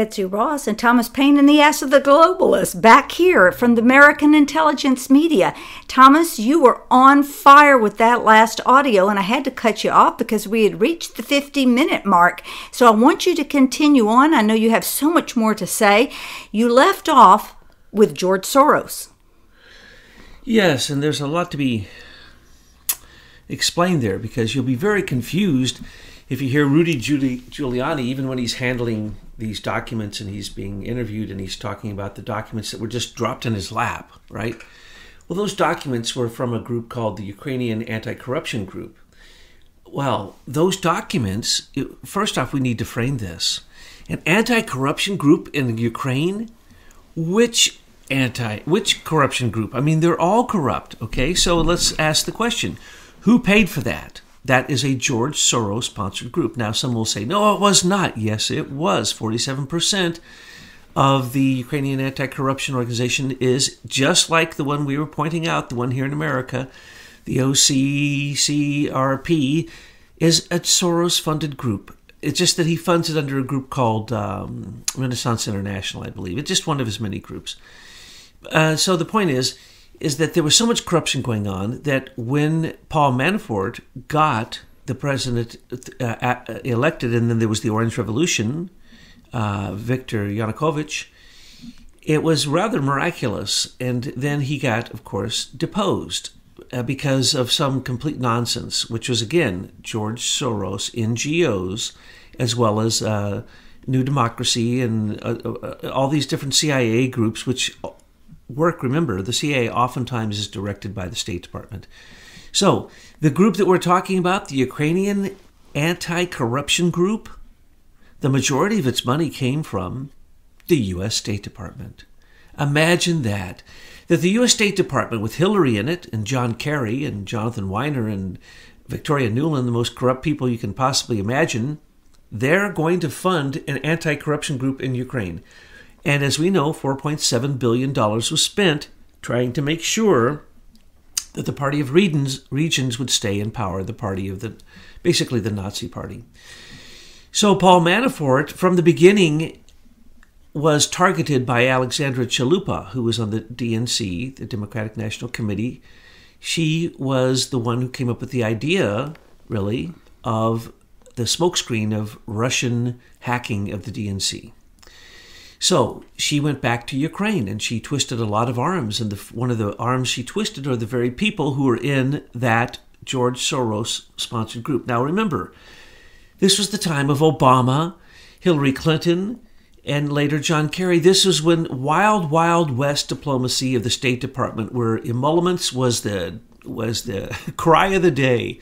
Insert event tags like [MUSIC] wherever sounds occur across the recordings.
Betsy Ross and Thomas Paine in the Ass of the globalists back here from the American Intelligence Media. Thomas, you were on fire with that last audio, and I had to cut you off because we had reached the 50 minute mark. So I want you to continue on. I know you have so much more to say. You left off with George Soros. Yes, and there's a lot to be explained there because you'll be very confused if you hear Rudy Giuliani, even when he's handling these documents and he's being interviewed and he's talking about the documents that were just dropped in his lap, right? Well, those documents were from a group called the Ukrainian Anti Corruption Group. Well, those documents, first off, we need to frame this. An anti corruption group in Ukraine? Which anti, which corruption group? I mean, they're all corrupt, okay? So let's ask the question who paid for that? That is a George Soros sponsored group. Now, some will say, no, it was not. Yes, it was. 47% of the Ukrainian anti corruption organization is just like the one we were pointing out, the one here in America, the OCCRP, is a Soros funded group. It's just that he funds it under a group called um, Renaissance International, I believe. It's just one of his many groups. Uh, so the point is, is that there was so much corruption going on that when Paul Manafort got the president uh, elected, and then there was the Orange Revolution, uh, Viktor Yanukovych, it was rather miraculous. And then he got, of course, deposed uh, because of some complete nonsense, which was, again, George Soros, NGOs, as well as uh, New Democracy and uh, uh, all these different CIA groups, which work, remember, the CIA oftentimes is directed by the State Department. So, the group that we're talking about, the Ukrainian Anti Corruption Group, the majority of its money came from the U.S. State Department. Imagine that. That the U.S. State Department, with Hillary in it, and John Kerry, and Jonathan Winer, and Victoria Nuland, the most corrupt people you can possibly imagine, they're going to fund an anti corruption group in Ukraine. And as we know, $4.7 billion was spent trying to make sure that the party of regions, regions would stay in power, the party of the, basically the Nazi party. So Paul Manafort, from the beginning, was targeted by Alexandra Chalupa, who was on the DNC, the Democratic National Committee. She was the one who came up with the idea, really, of the smokescreen of Russian hacking of the DNC. So she went back to Ukraine and she twisted a lot of arms. And the, one of the arms she twisted are the very people who were in that George Soros sponsored group. Now remember, this was the time of Obama, Hillary Clinton, and later John Kerry. This was when wild, wild west diplomacy of the State Department, where emoluments was the was the [LAUGHS] cry of the day.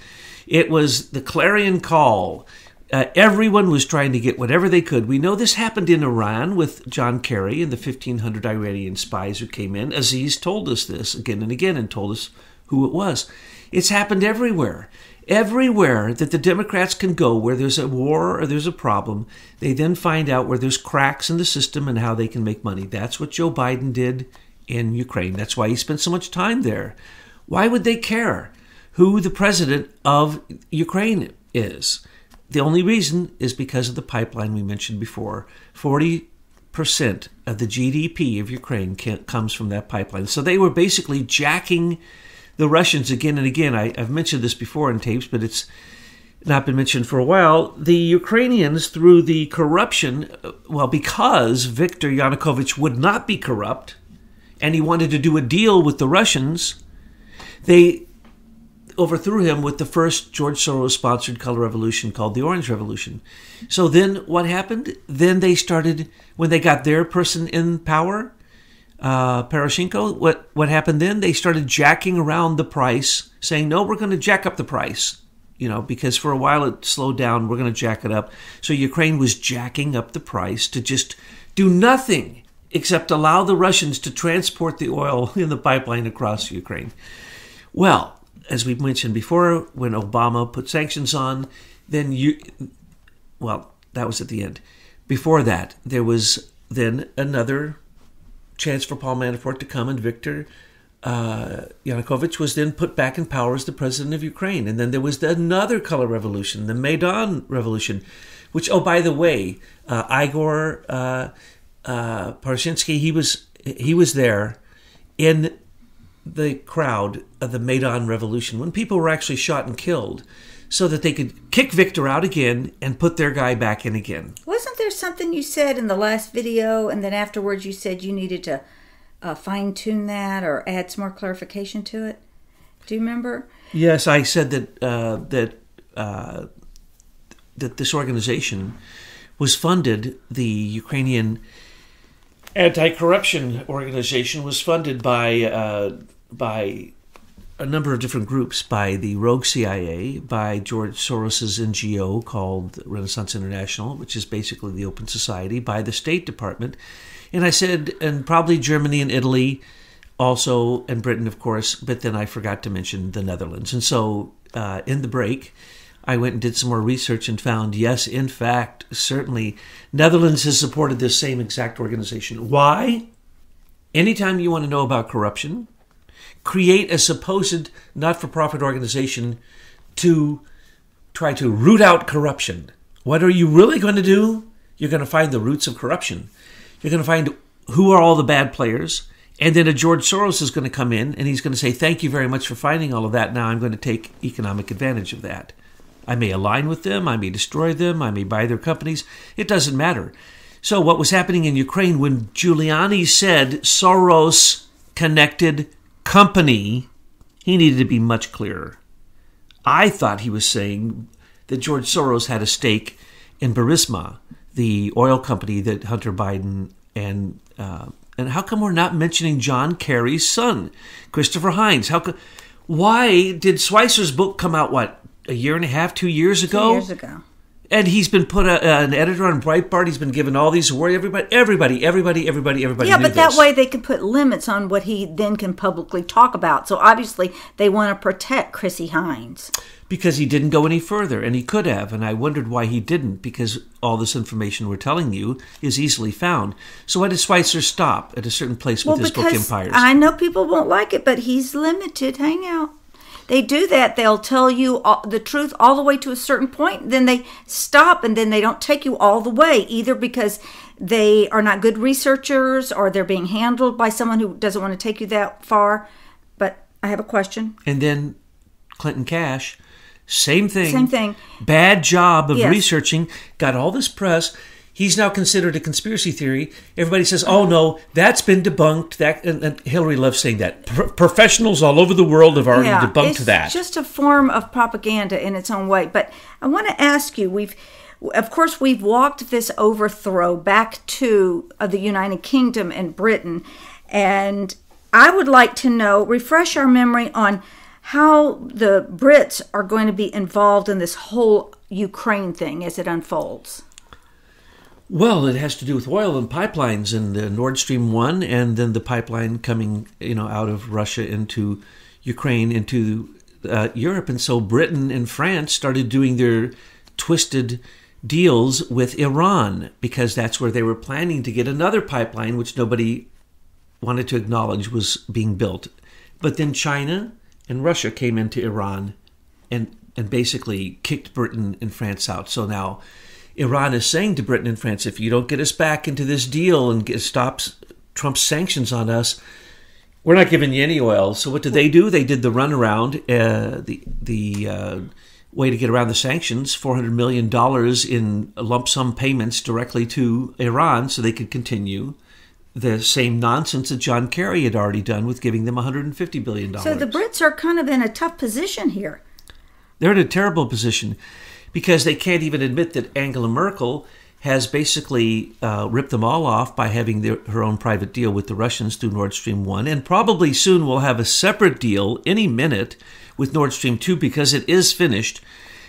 It was the clarion call. Uh, everyone was trying to get whatever they could. We know this happened in Iran with John Kerry and the 1,500 Iranian spies who came in. Aziz told us this again and again and told us who it was. It's happened everywhere. Everywhere that the Democrats can go where there's a war or there's a problem, they then find out where there's cracks in the system and how they can make money. That's what Joe Biden did in Ukraine. That's why he spent so much time there. Why would they care who the president of Ukraine is? The only reason is because of the pipeline we mentioned before. 40% of the GDP of Ukraine comes from that pipeline. So they were basically jacking the Russians again and again. I, have mentioned this before in tapes, but it's not been mentioned for a while. The Ukrainians, through the corruption, uh, well, because Viktor Yanukovych would not be corrupt and he wanted to do a deal with the Russians, they overthrew him with the first George Soros sponsored color revolution called the Orange Revolution. So then what happened? Then they started, when they got their person in power, uh, Poroshenko, what, what happened then? They started jacking around the price, saying, no, we're going to jack up the price. You know, because for a while it slowed down, we're going to jack it up. So Ukraine was jacking up the price to just do nothing except allow the Russians to transport the oil [LAUGHS] in the pipeline across Ukraine. Well, as we've mentioned before, when Obama put sanctions on, then you, well, that was at the end. Before that, there was then another chance for Paul Manafort to come, and Viktor uh, Yanukovych was then put back in power as the president of Ukraine. And then there was another color revolution, the Maidan Revolution, which, oh, by the way, uh, Igor uh, uh, Parashinsky, he was he was there in the crowd of the Maidan Revolution when people were actually shot and killed, so that they could kick Victor out again and put their guy back in again. Wasn't there something you said in the last video, and then afterwards you said you needed to uh, fine tune that or add some more clarification to it? Do you remember? Yes, I said that uh, that uh, that this organization was funded. The Ukrainian anti-corruption organization was funded by uh, by a number of different groups, by the rogue CIA, by George Soros's NGO called Renaissance International, which is basically the Open Society, by the State Department, and I said, and probably Germany and Italy also, and Britain, of course, but then I forgot to mention the Netherlands. And so uh, in the break, I went and did some more research and found, yes, in fact, certainly, Netherlands has supported this same exact organization. Why? Anytime you want to know about corruption, create a supposed not for profit organization to try to root out corruption. What are you really going to do? You're going to find the roots of corruption. You're going to find who are all the bad players. And then a George Soros is going to come in and he's going to say, Thank you very much for finding all of that. Now I'm going to take economic advantage of that. I may align with them, I may destroy them, I may buy their companies. It doesn't matter. So, what was happening in Ukraine when Giuliani said Soros connected company, he needed to be much clearer. I thought he was saying that George Soros had a stake in Burisma, the oil company that Hunter Biden and uh, and how come we're not mentioning John Kerry's son, Christopher Heinz? How come? Why did Schweizer's book come out? What a year and a half, two years ago? Two years ago. And he's been put a, an editor on Breitbart. He's been given all these awards. Everybody, everybody, everybody, everybody, everybody. Yeah, but that way they can put limits on what he then can publicly talk about. So obviously they want to protect Chrissy Heinz. because he didn't go any further, and he could have. And I wondered why he didn't, because all this information we're telling you is easily found. So why did Schweizer stop at a certain place with his book Empires? I know people won't like it, but he's limited. Hang out. They do that. They'll tell you all, the truth all the way to a certain point. Then they stop, and then they don't take you all the way, either because they are not good researchers or they're being handled by someone who doesn't want to take you that far. But I have a question. and then Clinton Cash, same thing. Same thing. Bad job of Yes. researching, got all this press. He's now considered a conspiracy theory. Everybody says, "Oh no, that's been debunked." That and, and Hillary loves saying that. Pro- professionals all over the world have already debunked that. it's that. just a form of propaganda in its own way. But I want to ask you: We've, of course, we've walked this overthrow back to uh, the United Kingdom and Britain, and I would like to know, refresh our memory on how the Brits are going to be involved in this whole Ukraine thing as it unfolds. Well, it has to do with oil and pipelines and the Nord Stream 1 and then the pipeline coming, you know, out of Russia into Ukraine into uh, Europe and so Britain and France started doing their twisted deals with Iran because that's where they were planning to get another pipeline which nobody wanted to acknowledge was being built. But then China and Russia came into Iran and and basically kicked Britain and France out. So now Iran is saying to Britain and France, if you don't get us back into this deal and get, stops Trump's sanctions on us, we're not giving you any oil. So what did they do? They did the runaround, uh, the the uh, way to get around the sanctions, four hundred million dollars in lump sum payments directly to Iran, so they could continue the same nonsense that John Kerry had already done with giving them one hundred and fifty billion dollars. So the Brits are kind of in a tough position here. They're in a terrible position because they can't even admit that Angela Merkel has basically uh, ripped them all off by having their, her own private deal with the Russians through Nord Stream 1, and probably soon will have a separate deal any minute with Nord Stream 2 because it is finished.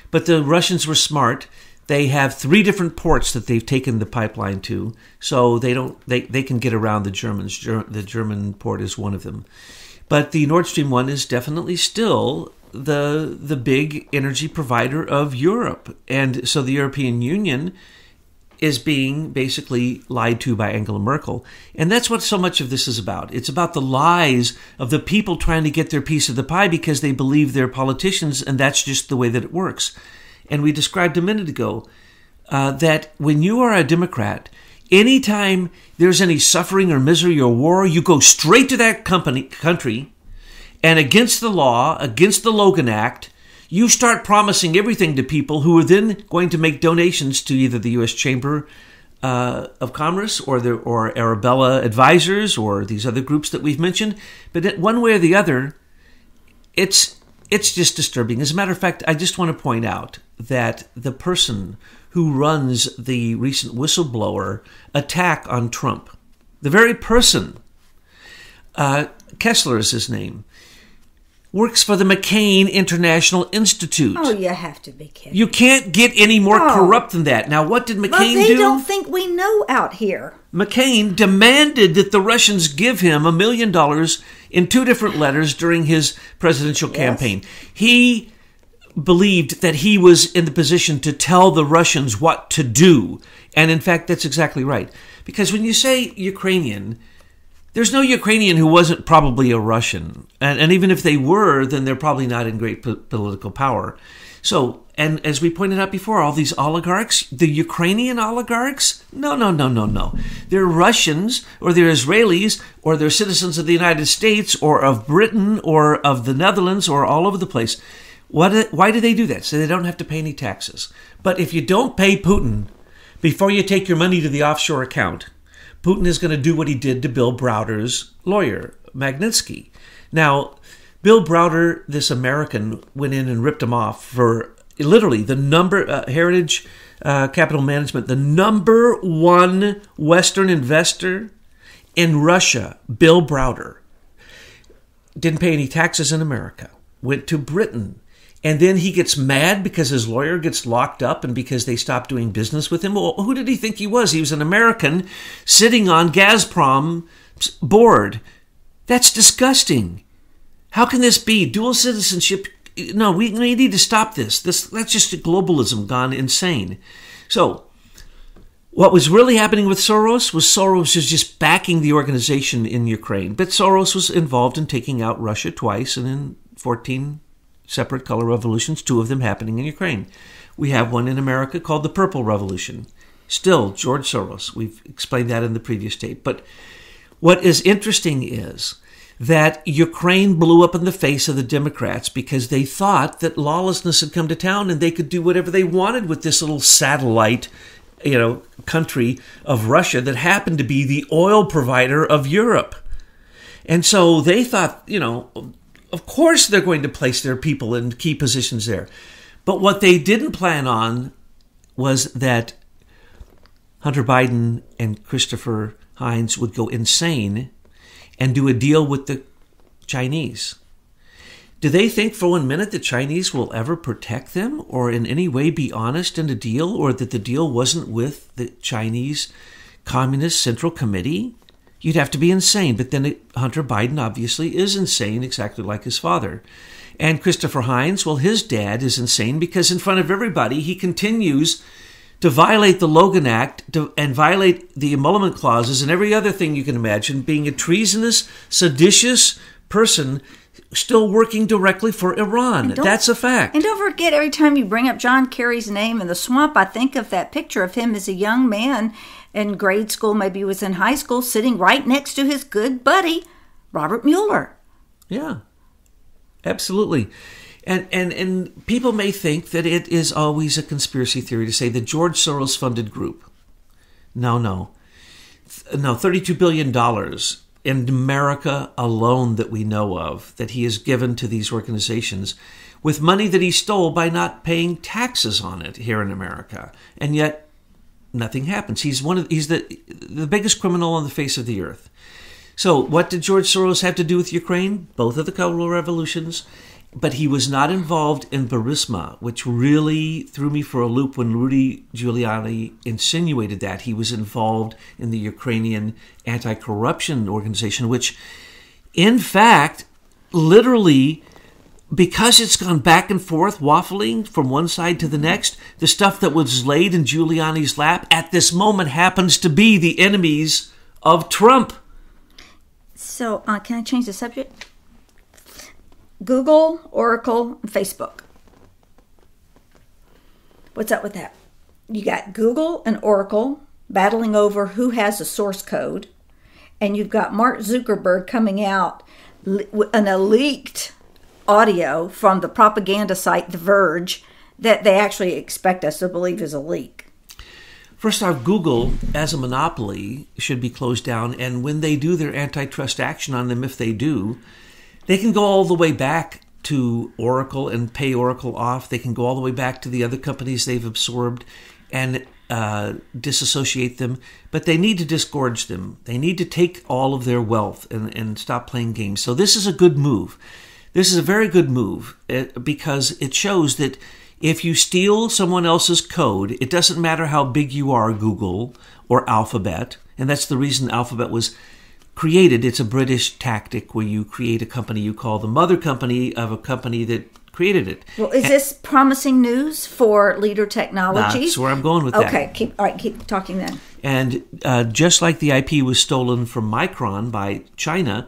But the Russians were smart. They have three different ports that they've taken the pipeline to, so they don't they, they can get around the Germans. Ger- the German port is one of them. But the Nord Stream 1 is definitely still the the big energy provider of Europe. And so the European Union is being basically lied to by Angela Merkel. And that's what so much of this is about. It's about the lies of the people trying to get their piece of the pie because they believe they're politicians and that's just the way that it works. And we described a minute ago uh, that when you are a Democrat, anytime there's any suffering or misery or war, you go straight to that company country, and against the law, against the Logan Act, you start promising everything to people who are then going to make donations to either the U.S. Chamber uh, of Commerce or the or Arabella Advisors or these other groups that we've mentioned. But one way or the other, it's it's just disturbing. As a matter of fact, I just want to point out that the person who runs the recent whistleblower attack on Trump, the very person, uh, Kessler is his name, works for the McCain International Institute. Oh, you have to be kidding. You can't get any more oh. corrupt than that. Now, what did McCain do? well, they do? don't think we know out here. McCain demanded that the Russians give him a million dollars in two different letters during his presidential campaign. Yes. He believed that he was in the position to tell the Russians what to do. And in fact, that's exactly right. Because when you say Ukrainian, there's no Ukrainian who wasn't probably a Russian. And, and even if they were, then they're probably not in great po- political power. So, and as we pointed out before, all these oligarchs, the Ukrainian oligarchs, no, no, no, no, no. They're Russians or they're Israelis or they're citizens of the United States or of Britain or of the Netherlands or all over the place. What, why do they do that? So they don't have to pay any taxes. But if you don't pay Putin before you take your money to the offshore account, Putin is going to do what he did to Bill Browder's lawyer, Magnitsky. Now, Bill Browder, this American, went in and ripped him off for literally the number, uh, Heritage uh, Capital Management, the number one Western investor in Russia, Bill Browder, didn't pay any taxes in America, went to Britain, and then he gets mad because his lawyer gets locked up and because they stopped doing business with him. Well, who did he think he was? He was an American sitting on Gazprom's board. That's disgusting. How can this be? Dual citizenship. No, we, we need to stop this. This that's just globalism gone insane. So, what was really happening with Soros was Soros was just backing the organization in Ukraine, but Soros was involved in taking out Russia twice and in 14 separate color revolutions, two of them happening in Ukraine. We have one in America called the Purple Revolution. Still, George Soros. We've explained that in the previous tape. But what is interesting is that Ukraine blew up in the face of the Democrats because they thought that lawlessness had come to town and they could do whatever they wanted with this little satellite, you know, country of Russia that happened to be the oil provider of Europe. And so they thought, you know, of course they're going to place their people in key positions there. But what they didn't plan on was that Hunter Biden and Christopher Heinz would go insane and do a deal with the Chinese. Do they think for one minute the Chinese will ever protect them or in any way be honest in a deal or that the deal wasn't with the Chinese Communist Central Committee? You'd have to be insane. But then Hunter Biden obviously is insane, exactly like his father. And Christopher Heinz, well, his dad is insane because in front of everybody, he continues to violate the Logan Act to, and violate the emolument clauses and every other thing you can imagine, being a treasonous, seditious person still working directly for Iran. That's a fact. And don't forget, every time you bring up John Kerry's name in the swamp, I think of that picture of him as a young man in grade school, maybe he was in high school, sitting right next to his good buddy, Robert Mueller. Yeah, absolutely. And, and, and people may think that it is always a conspiracy theory to say the George Soros funded group. No, no. No, $32 billion in America alone that we know of that he has given to these organizations with money that he stole by not paying taxes on it here in America. And yet nothing happens. He's one of he's the the biggest criminal on the face of the earth. So, what did George Soros have to do with Ukraine? Both of the color revolutions, but he was not involved in Burisma, which really threw me for a loop when Rudy Giuliani insinuated that he was involved in the Ukrainian anti-corruption organization, which, in fact, literally because it's gone back and forth, waffling from one side to the next, the stuff that was laid in Giuliani's lap at this moment happens to be the enemies of Trump. So, uh, can I change the subject? Google, Oracle, and Facebook. What's up with that? you got Google and Oracle battling over who has the source code, and you've got Mark Zuckerberg coming out in a leaked audio from the propaganda site The Verge that they actually expect us to believe is a leak. First off, Google, as a monopoly, should be closed down. And when they do their antitrust action on them, if they do, they can go all the way back to Oracle and pay Oracle off. They can go all the way back to the other companies they've absorbed and uh, disassociate them. But they need to disgorge them. They need to take all of their wealth and, and stop playing games. So this is a good move. This is a very good move uh, because it shows that if you steal someone else's code, it doesn't matter how big you are, Google or Alphabet, and that's the reason Alphabet was created. It's a British tactic where you create a company you call the mother company of a company that created it. Well, is this promising news for Leader Technology? That's where I'm going with okay, that. Okay, keep all right, keep talking then. And uh, just like the IP was stolen from Micron by China,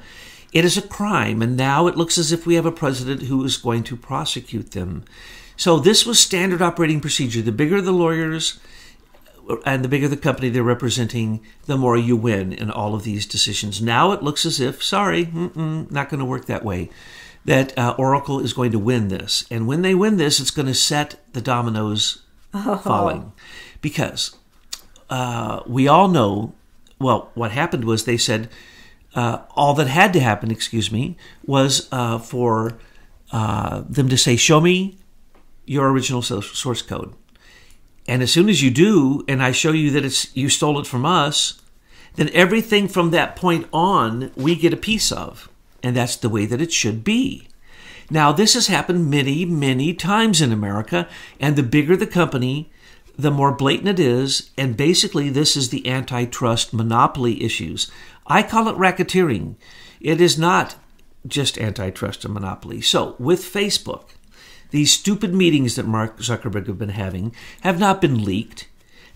it is a crime, and now it looks as if we have a president who is going to prosecute them. So this was standard operating procedure. The bigger the lawyers and the bigger the company they're representing, the more you win in all of these decisions. Now it looks as if, sorry, not going to work that way. That uh, Oracle is going to win this. And when they win this, it's going to set the dominoes oh. falling. Because uh, we all know, well, what happened was they said uh, all that had to happen, excuse me, was uh, for uh, them to say, show me your original source code. And as soon as you do, and I show you that it's you stole it from us, then everything from that point on we get a piece of. And that's the way that it should be. Now, this has happened many, many times in America, and the bigger the company, the more blatant it is, and basically, this is the antitrust monopoly issues. I call it racketeering. It is not just antitrust and monopoly. So, with Facebook, these stupid meetings that Mark Zuckerberg have been having have not been leaked.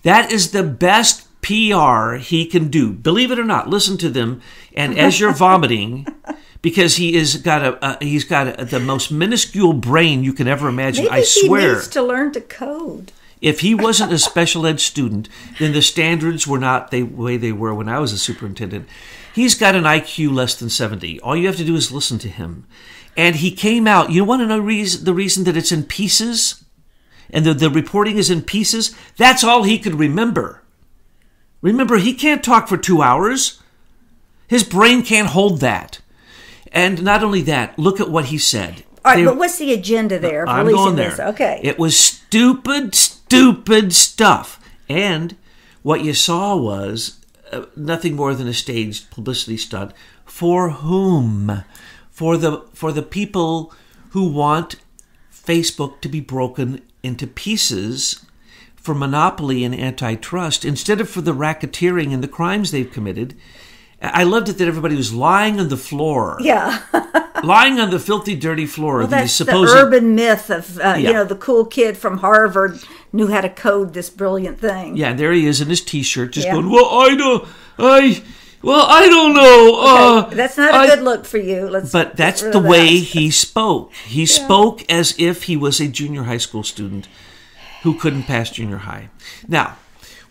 That is the best PR he can do. Believe it or not, listen to them. And as you're [LAUGHS] vomiting, because he is got a, a he's got a, the most minuscule brain you can ever imagine. Maybe I swear. He needs to learn to code. If he wasn't a special ed student, then the standards were not the way they were when I was a superintendent. He's got an IQ less than 70. All you have to do is listen to him. And he came out. You want to know reason, the reason that it's in pieces? And the, the reporting is in pieces? That's all he could remember. Remember, he can't talk for two hours. His brain can't hold that. And not only that, look at what he said. All right, they, but what's the agenda there? I'm going there. This? Okay. It was stupid, stupid stuff. And what you saw was uh, nothing more than a staged publicity stunt. For whom? for the for the people who want Facebook to be broken into pieces for monopoly and antitrust instead of for the racketeering and the crimes they've committed. I loved it that everybody was lying on the floor. Yeah. [LAUGHS] lying on the filthy, dirty floor. Well, that's supposed... the urban myth of, uh, yeah. you know, the cool kid from Harvard knew how to code this brilliant thing. Yeah, there he is in his T-shirt, just yeah. going, "Well, I know, I, well, I don't know. Okay, uh, that's not a I, good look for you. Let's. But that's the way he spoke. He yeah. spoke as if he was a junior high school student who couldn't pass junior high. Now,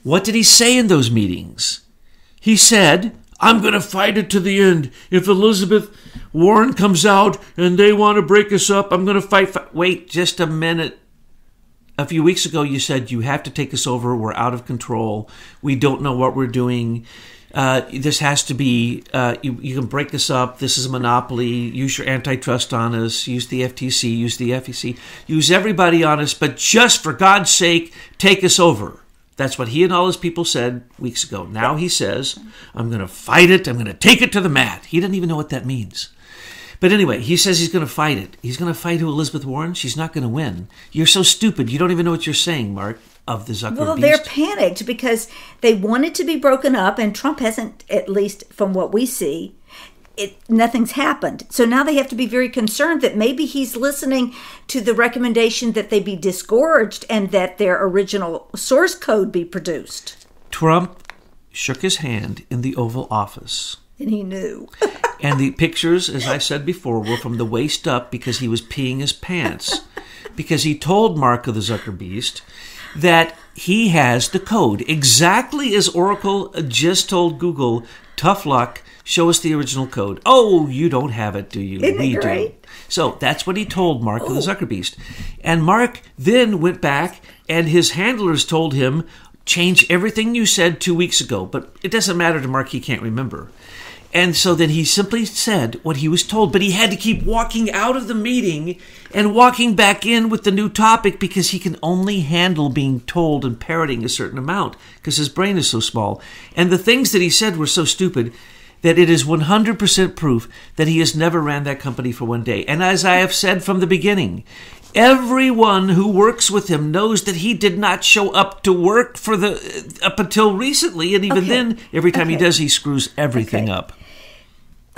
what did he say in those meetings? He said, "I'm going to fight it to the end. If Elizabeth Warren comes out and they want to break us up, I'm going to fight." fight. Wait, just a minute a few weeks ago you said you have to take us over we're out of control we don't know what we're doing uh, this has to be, uh, you, you, can break this up. This is a monopoly. Use your antitrust on us. Use the FTC. Use the FEC. Use everybody on us. But just for God's sake, take us over. That's what he and all his people said weeks ago. Now he says, I'm going to fight it. I'm going to take it to the mat. He doesn't even know what that means. But anyway, he says he's going to fight it. He's going to fight who Elizabeth Warren. She's not going to win. You're so stupid. You don't even know what you're saying, Mark of the Zucker well, beast? they're panicked because they wanted to be broken up, and Trump hasn't, at least from what we see, it, nothing's happened. So now they have to be very concerned that maybe he's listening to the recommendation that they be disgorged and that their original source code be produced. Trump shook his hand in the Oval Office. And he knew. [LAUGHS] and the pictures, as I said before, were from the waist up because he was peeing his pants. because he told Mark of the Zucker Beast that he has the code exactly as Oracle just told Google. Tough luck. Show us the original code. Oh, you don't have it, do you? Isn't we do. So that's what he told Mark of the oh. Zuckerbeast. And Mark then went back and his handlers told him, change everything you said two weeks ago. But it doesn't matter to Mark, he can't remember. And so then he simply said what he was told, but he had to keep walking out of the meeting and walking back in with the new topic because he can only handle being told and parroting a certain amount because his brain is so small. And the things that he said were so stupid that it is 100% proof that he has never ran that company for one day. And as I have said from the beginning, everyone who works with him knows that he did not show up to work for the uh, up until recently and even Okay. then every time he does he screws everything Okay. up.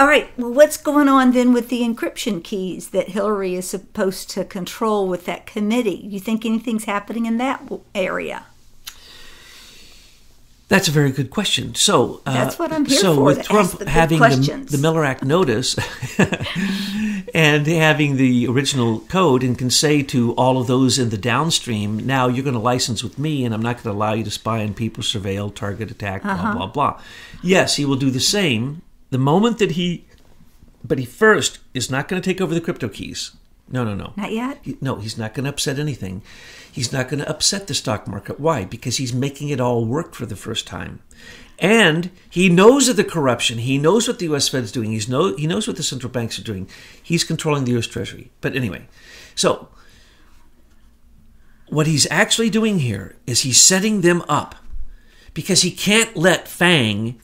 All right. Well, what's going on then with the encryption keys that Hillary is supposed to control with that committee? Do you think anything's happening in that area? That's a very good question. So uh, That's what I'm here so for, with to ask Trump the having the, the Miller Act notice [LAUGHS] and having the original code and can say to all of those in the downstream, now you're going to license with me and I'm not going to allow you to spy on people, surveil, target, attack, blah, Uh-huh. blah, blah. Yes, he will do the same the moment that he, but he first is not going to take over the crypto keys. No, no, no. Not yet. He- No, he's not going to upset anything. He's not going to upset the stock market. Why? Because he's making it all work for the first time. And he knows of the corruption. He knows what the U.S. Fed's doing. He's know, he knows what the central banks are doing. He's controlling the U.S. Treasury. But anyway, so what he's actually doing here is he's setting them up because he can't let Fang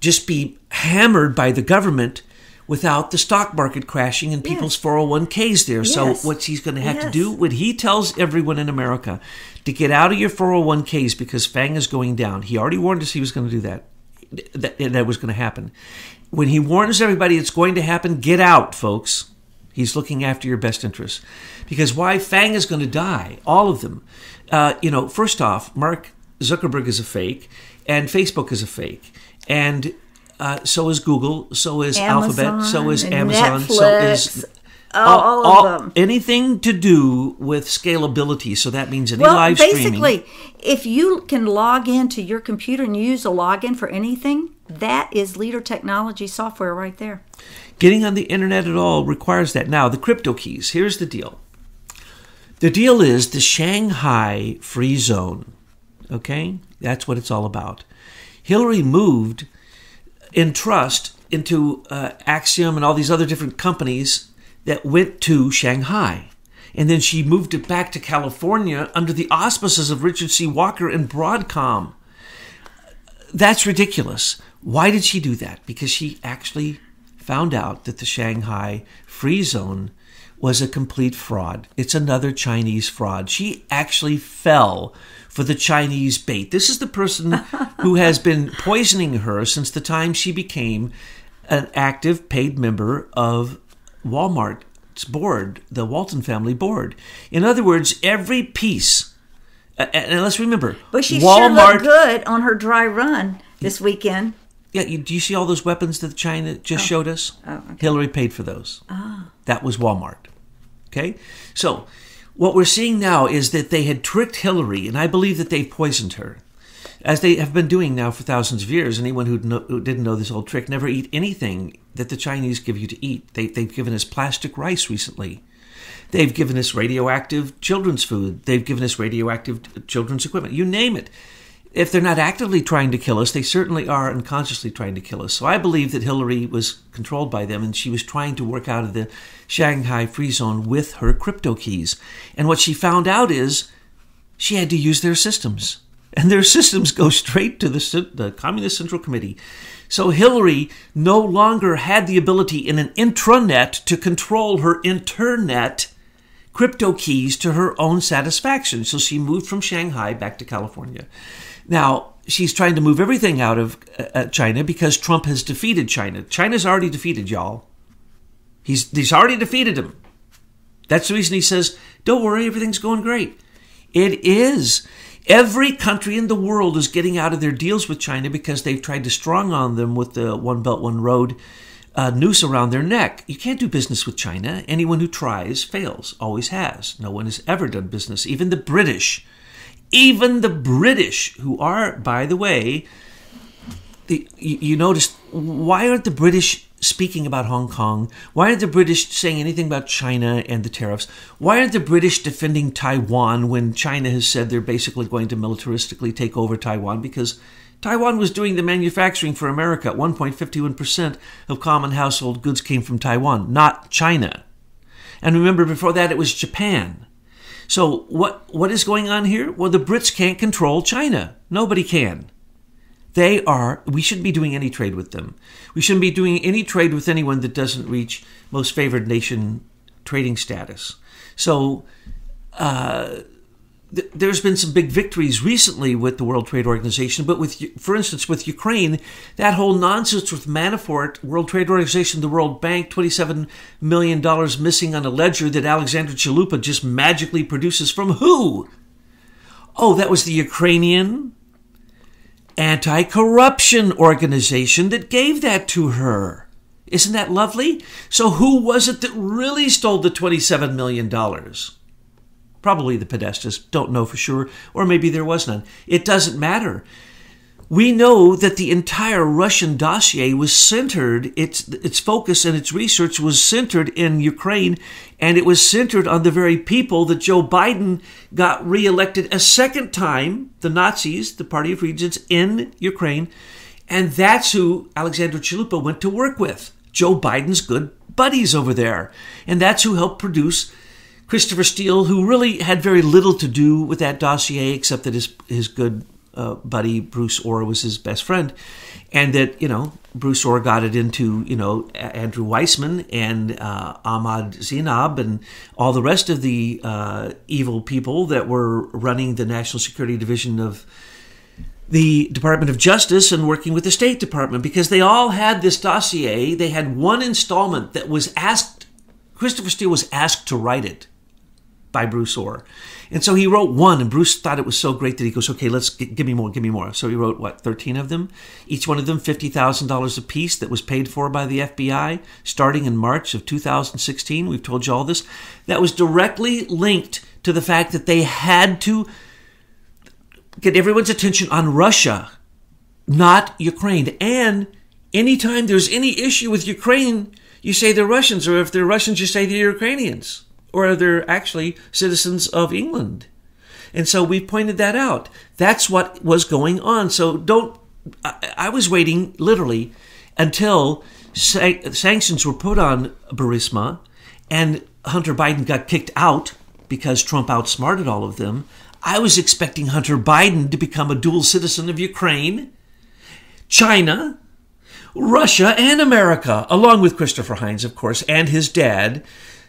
just be hammered by the government without the stock market crashing and people's 401ks there. So Yes. what he's going to have to do when he tells everyone in America to get out of your 401ks because Fang is going down. He already warned us he was going to do that. That, that was going to happen. When he warns everybody it's going to happen, get out, folks. He's looking after your best interests. Because why Fang is going to die, all of them. Uh, you know, first off, Mark Zuckerberg is a fake, and Facebook is a fake, and uh, so is Google, so is Alphabet, so is Amazon, so Netflix, is all- all of them. Anything to do with scalability. So that means any Well, live streaming. basically, if you can log into your computer and use a login for anything, that is leader technology software right there. Getting on the internet at all requires that. Now, the crypto keys, here's the deal. The deal is the Shanghai Free Zone. Okay? That's what it's all about. Hillary moved in trust into uh, Axiom and all these other different companies that went to Shanghai. And then she moved it back to California under the auspices of Richard C. Walker and Broadcom. That's ridiculous. Why did she do that? Because she actually found out that the Shanghai Free Zone was a complete fraud. It's another Chinese fraud. She actually fell for the Chinese bait. This is the person [LAUGHS] who has been poisoning her since the time she became an active paid member of Walmart's board, the Walton family board. In other words, every piece, uh, and let's remember, But she sure looked good on her dry run this weekend. Yeah, you, do you see all those weapons that China just showed us? Oh, okay. Hillary paid for those. Ah. That was Walmart. Okay? So, what we're seeing now is that they had tricked Hillary, and I believe that they've poisoned her. As they have been doing now for thousands of years. Anyone who, who didn't know this old trick never eat anything that the Chinese give you to eat. They, they've given us plastic rice recently. They've given us radioactive children's food. They've given us radioactive children's equipment. You name it. If they're not actively trying to kill us, they certainly are unconsciously trying to kill us. So I believe that Hillary was controlled by them and she was trying to work out of the Shanghai Free Zone with her crypto keys. And what she found out is she had to use their systems. And their [LAUGHS] systems go straight to the, the Communist Central Committee. So Hillary no longer had the ability in an intranet to control her internet crypto keys to her own satisfaction. So she moved from Shanghai back to California. Now, she's trying to move everything out of uh, China because Trump has defeated China. China's already defeated, y'all. He's, he's already defeated him. That's the reason he says, don't worry, everything's going great. It is. Every country in the world is getting out of their deals with China because they've tried to strong on them with the One Belt, One Road uh, noose around their neck. You can't do business with China. Anyone who tries fails, always has. No one has ever done business. Even the British, Even the British, who are, by the way, the, you, you noticed why aren't the British speaking about Hong Kong? Why aren't the British saying anything about China and the tariffs? Why aren't the British defending Taiwan when China has said they're basically going to militaristically take over Taiwan because Taiwan was doing the manufacturing for America. 1.51% of common household goods came from Taiwan, not China. And remember, before that, it was Japan. So, what, what is going on here? Well, the Brits can't control China. Nobody can. They are, we shouldn't be doing any trade with them. We shouldn't be doing any trade with anyone that doesn't reach most favored nation trading status. So, uh, there's been some big victories recently with the World Trade Organization, but with, for instance, with Ukraine, that whole nonsense with Manafort, World Trade Organization, the World Bank, $27 million missing on a ledger that Alexander Chalupa just magically produces from who? Oh, that was the Ukrainian anti corruption organization that gave that to her. Isn't that lovely? So, who was it that really stole the $27 million? Probably the Podestas, don't know for sure, or maybe there was none. It doesn't matter. We know that the entire Russian dossier was centered, its, its focus and its research was centered in Ukraine, and it was centered on the very people that Joe Biden got reelected a second time, the Nazis, the Party of Regions in Ukraine, and that's who Alexander Chalupa went to work with. Joe Biden's good buddies over there. And that's who helped produce Christopher Steele, who really had very little to do with that dossier except that his his good uh, buddy Bruce Ohr was his best friend, and that you know Bruce Ohr got it into you know Andrew Weissmann and uh, Ahmad Zainab and all the rest of the uh, evil people that were running the National Security Division of the Department of Justice and working with the State Department because they all had this dossier. They had one installment that was asked. Christopher Steele was asked to write it by Bruce Ohr. And so he wrote one, and Bruce thought it was so great that he goes, okay, let's give me more, give me more. So he wrote, what, 13 of them? Each one of them $50,000 a piece that was paid for by the FBI starting in March of 2016. We've told you all this. That was directly linked to the fact that they had to get everyone's attention on Russia, not Ukraine. And anytime there's any issue with Ukraine, you say they're Russians, or if they're Russians, you say they're Ukrainians or are they're actually citizens of England. And so we pointed that out. That's what was going on. So don't, I, I was waiting literally until sa- sanctions were put on Burisma and Hunter Biden got kicked out because Trump outsmarted all of them. I was expecting Hunter Biden to become a dual citizen of Ukraine, China, Russia, and America, along with Christopher Heinz, of course, and his dad,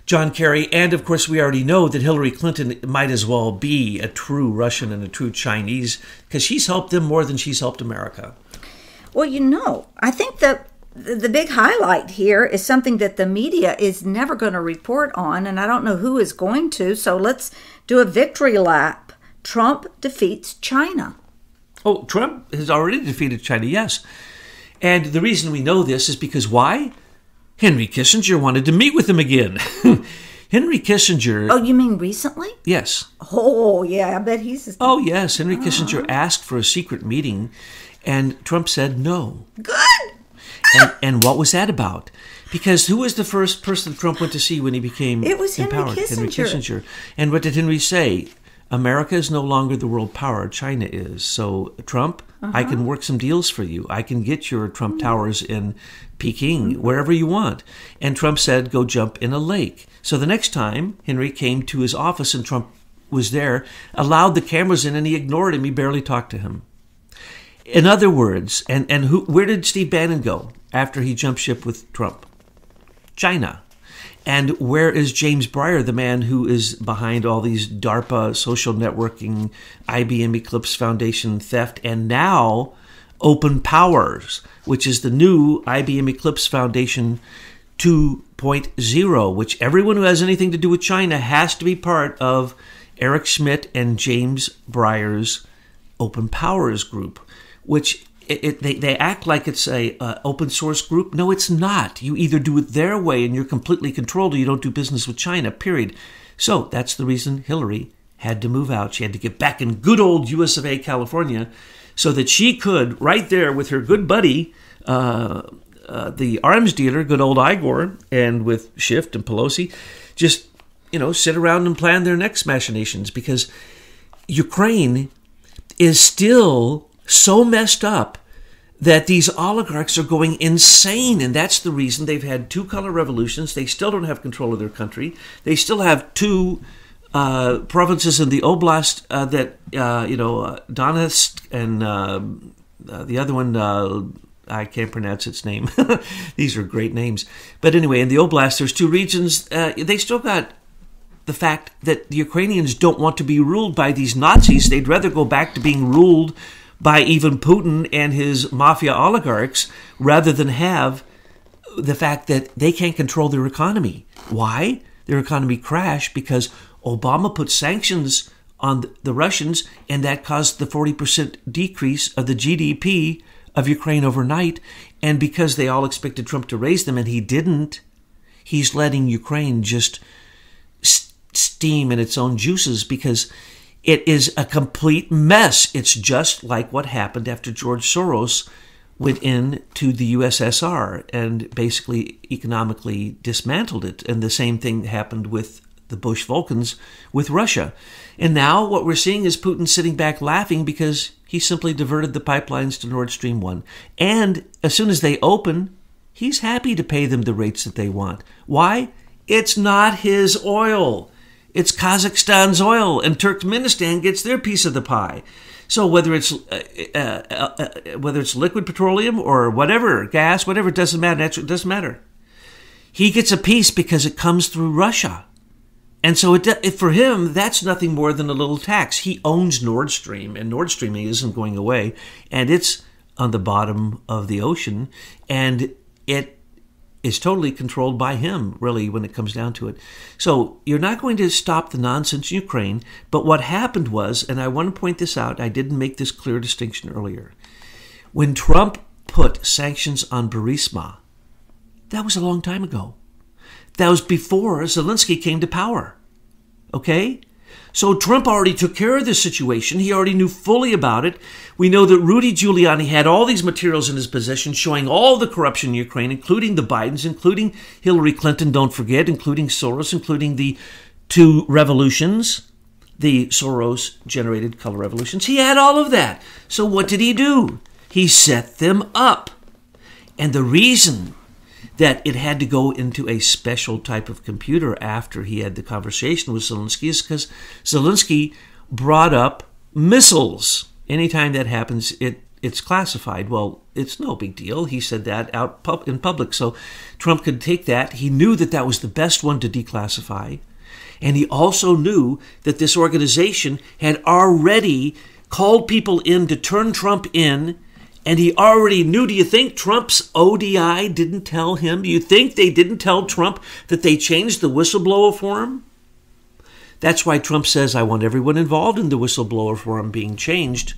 John Kerry, and of course, we already know that Hillary Clinton might as well be a true Russian and a true Chinese because she's helped them more than she's helped America. Well, you know, I think that the big highlight here is something that the media is never going to report on, and I don't know who is going to. So let's do a victory lap. Trump defeats China. Oh, Trump has already defeated China, yes. And the reason we know this is because why? Henry Kissinger wanted to meet with him again. [LAUGHS] Henry Kissinger. Oh, you mean recently? Yes. Oh, yeah, I bet he's. Oh, yes. Henry. Kissinger asked for a secret meeting, and Trump said no. Good. And, and what was that about? Because who was the first person Trump went to see when he became it was empowered? Henry Kissinger. Henry Kissinger. And what did Henry say? America is no longer the world power, China is. So, Trump, uh-huh. I can work some deals for you. I can get your Trump mm-hmm. Towers in Peking, wherever you want. And Trump said, go jump in a lake. So the next time Henry came to his office and Trump was there, allowed the cameras in, and he ignored him. He barely talked to him. In other words, and, and who, where did Steve Bannon go after he jumped ship with Trump? China. And where is James Breyer, the man who is behind all these DARPA social networking, IBM Eclipse Foundation theft, and now Open Powers, which is the new IBM Eclipse Foundation 2.0, which everyone who has anything to do with China has to be part of Eric Schmidt and James Breyer's Open Powers group, which it, it, they, they act like it's a uh, open source group. No, it's not. You either do it their way and you're completely controlled, or you don't do business with China. Period. So that's the reason Hillary had to move out. She had to get back in good old US of A, California, so that she could, right there with her good buddy, uh, uh, the arms dealer, good old Igor, and with Schiff and Pelosi, just, you know, sit around and plan their next machinations because Ukraine is still so messed up that these oligarchs are going insane. And that's the reason they've had two color revolutions. They still don't have control of their country. They still have two uh, provinces in the oblast uh, that, uh, you know, uh, Donetsk and uh, uh, the other one, I can't pronounce its name. [LAUGHS] These are great names. But anyway, in the oblast, there's two regions. they still got the fact that the Ukrainians don't want to be ruled by these Nazis. They'd rather go back to being ruled by even Putin and his mafia oligarchs rather than have the fact that they can't control their economy. Why? Their economy crashed because Obama put sanctions on the Russians, and that caused the 40% decrease of the GDP of Ukraine overnight. And because they all expected Trump to raise them and he didn't, he's letting Ukraine just steam in its own juices because it is a complete mess. It's just like what happened after George Soros went in to the USSR and basically economically dismantled it. And the same thing happened with the Bush Vulcans with Russia. And now what we're seeing is Putin sitting back laughing because he simply diverted the pipelines to Nord Stream 1. And as soon as they open, he's happy to pay them the rates that they want. Why? It's not his oil. It's Kazakhstan's oil, and Turkmenistan gets their piece of the pie. So whether it's uh, uh, uh, uh, whether it's liquid petroleum or whatever gas, whatever, it doesn't matter. It doesn't matter. He gets a piece because it comes through Russia, and so it, it, for him that's nothing more than a little tax. He owns Nord Stream, and Nord Stream isn't going away, and it's on the bottom of the ocean, and it is totally controlled by him, really, when it comes down to it. So you're not going to stop the nonsense in Ukraine. But what happened was, and I want to point this out, I didn't make this clear distinction earlier. When Trump put sanctions on Burisma, that was a long time ago. That was before Zelensky came to power. Okay? So Trump already took care of this situation. He already knew fully about it. We know that Rudy Giuliani had all these materials in his possession showing all the corruption in Ukraine, including the Bidens, including Hillary Clinton, don't forget, including Soros, including the two revolutions, the Soros generated color revolutions. He had all of that. So what did he do? He set them up. And the reason that it had to go into a special type of computer after he had the conversation with Zelensky is because Zelensky brought up missiles. Anytime that happens, it it's classified. Well, it's no big deal. He said that out in public, so Trump could take that. He knew that that was the best one to declassify, and he also knew that this organization had already called people in to turn Trump in and he already knew. Do you think Trump's ODI didn't tell him? Do you think they didn't tell Trump that they changed the whistleblower form? That's why Trump says, I want everyone involved in the whistleblower form being changed.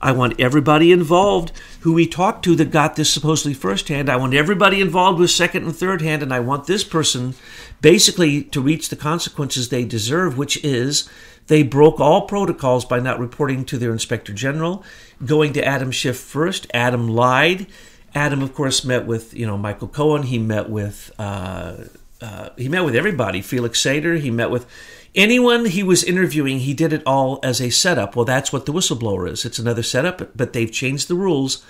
I want everybody involved who we talked to that got this supposedly firsthand. I want everybody involved with second and third hand, and I want this person basically to reach the consequences they deserve, which is they broke all protocols by not reporting to their inspector general, going to Adam Schiff first. Adam lied. Adam, of course, met with you know Michael Cohen. He met with uh, uh, he met with everybody. Felix Sater. He met with anyone he was interviewing. He did it all as a setup. Well, that's what the whistleblower is. It's another setup, but they've changed the rules.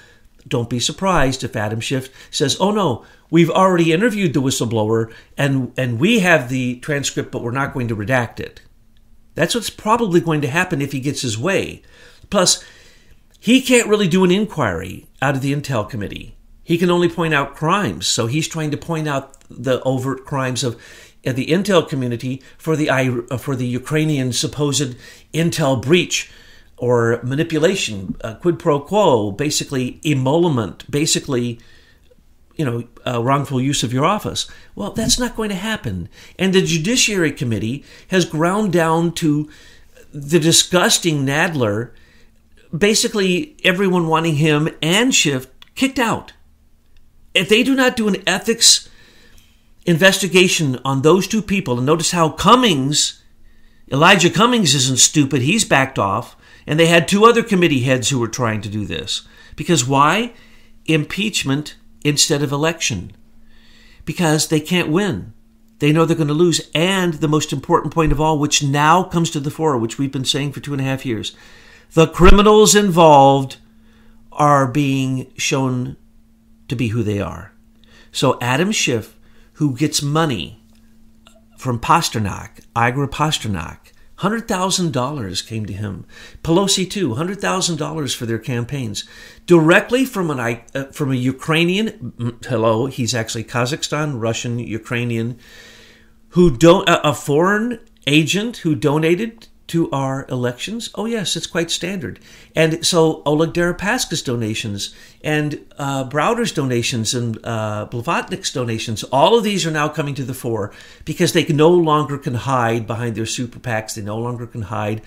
Don't be surprised if Adam Schiff says, "Oh no, we've already interviewed the whistleblower and and we have the transcript, but we're not going to redact it." That's what's probably going to happen if he gets his way. Plus, he can't really do an inquiry out of the Intel Committee. He can only point out crimes. So he's trying to point out the overt crimes of the Intel community for the uh, for the Ukrainian supposed Intel breach or manipulation, uh, quid pro quo, basically emolument, basically you know, wrongful use of your office. Well, that's not going to happen. And the Judiciary Committee has ground down to the disgusting Nadler, basically everyone wanting him and Schiff kicked out. If they do not do an ethics investigation on those two people, and notice how Cummings Elijah Cummings isn't stupid. He's backed off. And they had two other committee heads who were trying to do this. Because why? Impeachment instead of election. Because they can't win. They know they're going to lose. And the most important point of all, which now comes to the fore, which we've been saying for two and a half years the criminals involved are being shown to be who they are. So Adam Schiff, who gets money from Pasternak, Igor Pasternak, $100,000 came to him. Pelosi too, $100,000 for their campaigns. Directly from an uh, from a Ukrainian, hello, he's actually Kazakhstan, Russian, Ukrainian, who don't a, a foreign agent who donated to our elections? Oh, yes, it's quite standard. And so Oleg Deripaska's donations and uh, Browder's donations and uh, Blavatnik's donations, all of these are now coming to the fore because they no longer can hide behind their super PACs. They no longer can hide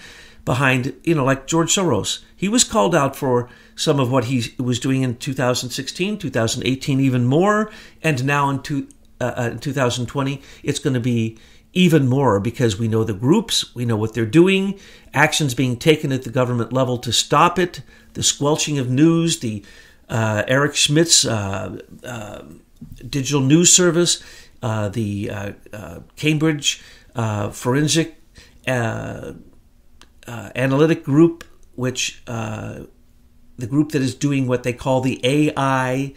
behind, you know, like George Soros. He was called out for some of what he was doing in 2016, 2018, even more. And now in, two, uh, uh in 2020, it's going to be even more because we know the groups, we know what they're doing, actions being taken at the government level to stop it, the squelching of news, the uh, Eric Schmidt's uh, uh, digital news service, uh, the uh, uh, Cambridge Forensic Analytic Group, which the group that is doing what they call the AI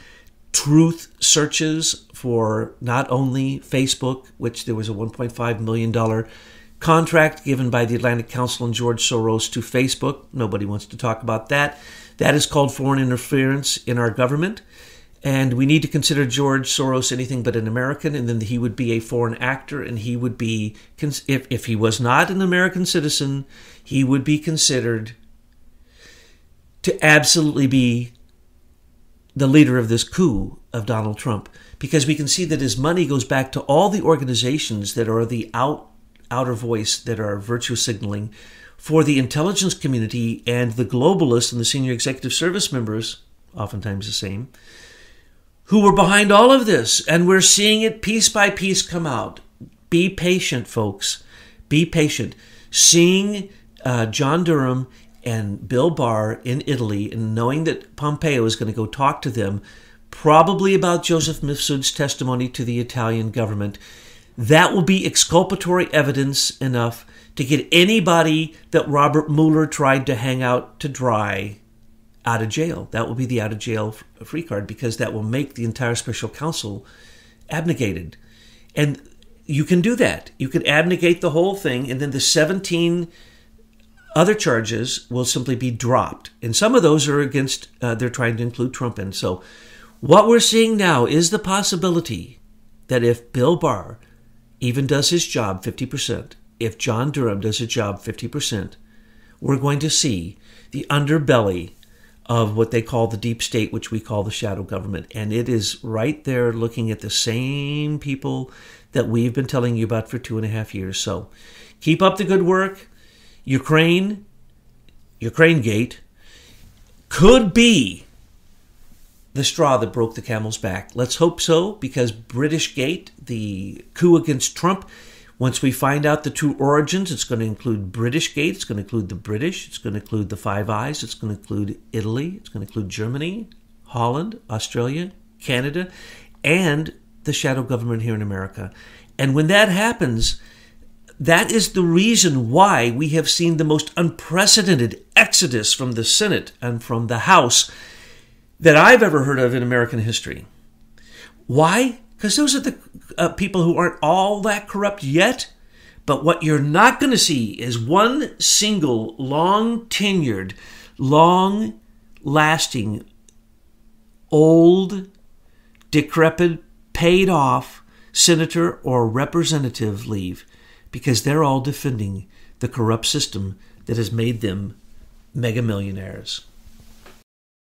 truth searches for not only Facebook, which there was a $1.5 million contract given by the Atlantic Council and George Soros to Facebook. Nobody wants to talk about that. That is called foreign interference in our government. And we need to consider George Soros anything but an American, and then he would be a foreign actor, and he would be, if, if he was not an American citizen, he would be considered to absolutely be the leader of this coup of Donald Trump because we can see that his money goes back to all the organizations that are the out, outer voice that are virtue signaling for the intelligence community and the globalists and the senior executive service members, oftentimes the same, who were behind all of this. And we're seeing it piece by piece come out. Be patient, folks. Be patient. Seeing uh, John Durham and Bill Barr in Italy and knowing that Pompeo is going to go talk to them, probably about Joseph Mifsud's testimony to the Italian government, that will be exculpatory evidence enough to get anybody that Robert Mueller tried to hang out to dry out of jail. That will be the out of jail free card because that will make the entire special counsel abnegated. And you can do that. You can abnegate the whole thing, and then the 17 other charges will simply be dropped. And some of those are against, uh, they're trying to include Trump in. So, what we're seeing now is the possibility that if Bill Barr even does his job 50%, if John Durham does his job 50%, we're going to see the underbelly of what they call the deep state, which we call the shadow government. And it is right there looking at the same people that we've been telling you about for two and a half years. So keep up the good work. Ukraine, Ukraine Gate, could be the straw that broke the camel's back. Let's hope so, because British Gate, the coup against Trump, once we find out the true origins, it's going to include British Gate, it's going to include the British, it's going to include the Five Eyes, it's going to include Italy, it's going to include Germany, Holland, Australia, Canada, and the shadow government here in America. And when that happens, that is the reason why we have seen the most unprecedented exodus from the Senate and from the House that I've ever heard of in American history. Why? Because those are the uh, people who aren't all that corrupt yet. But what you're not going to see is one single long tenured, long lasting, old, decrepit, paid off senator or representative leave because they're all defending the corrupt system that has made them mega millionaires.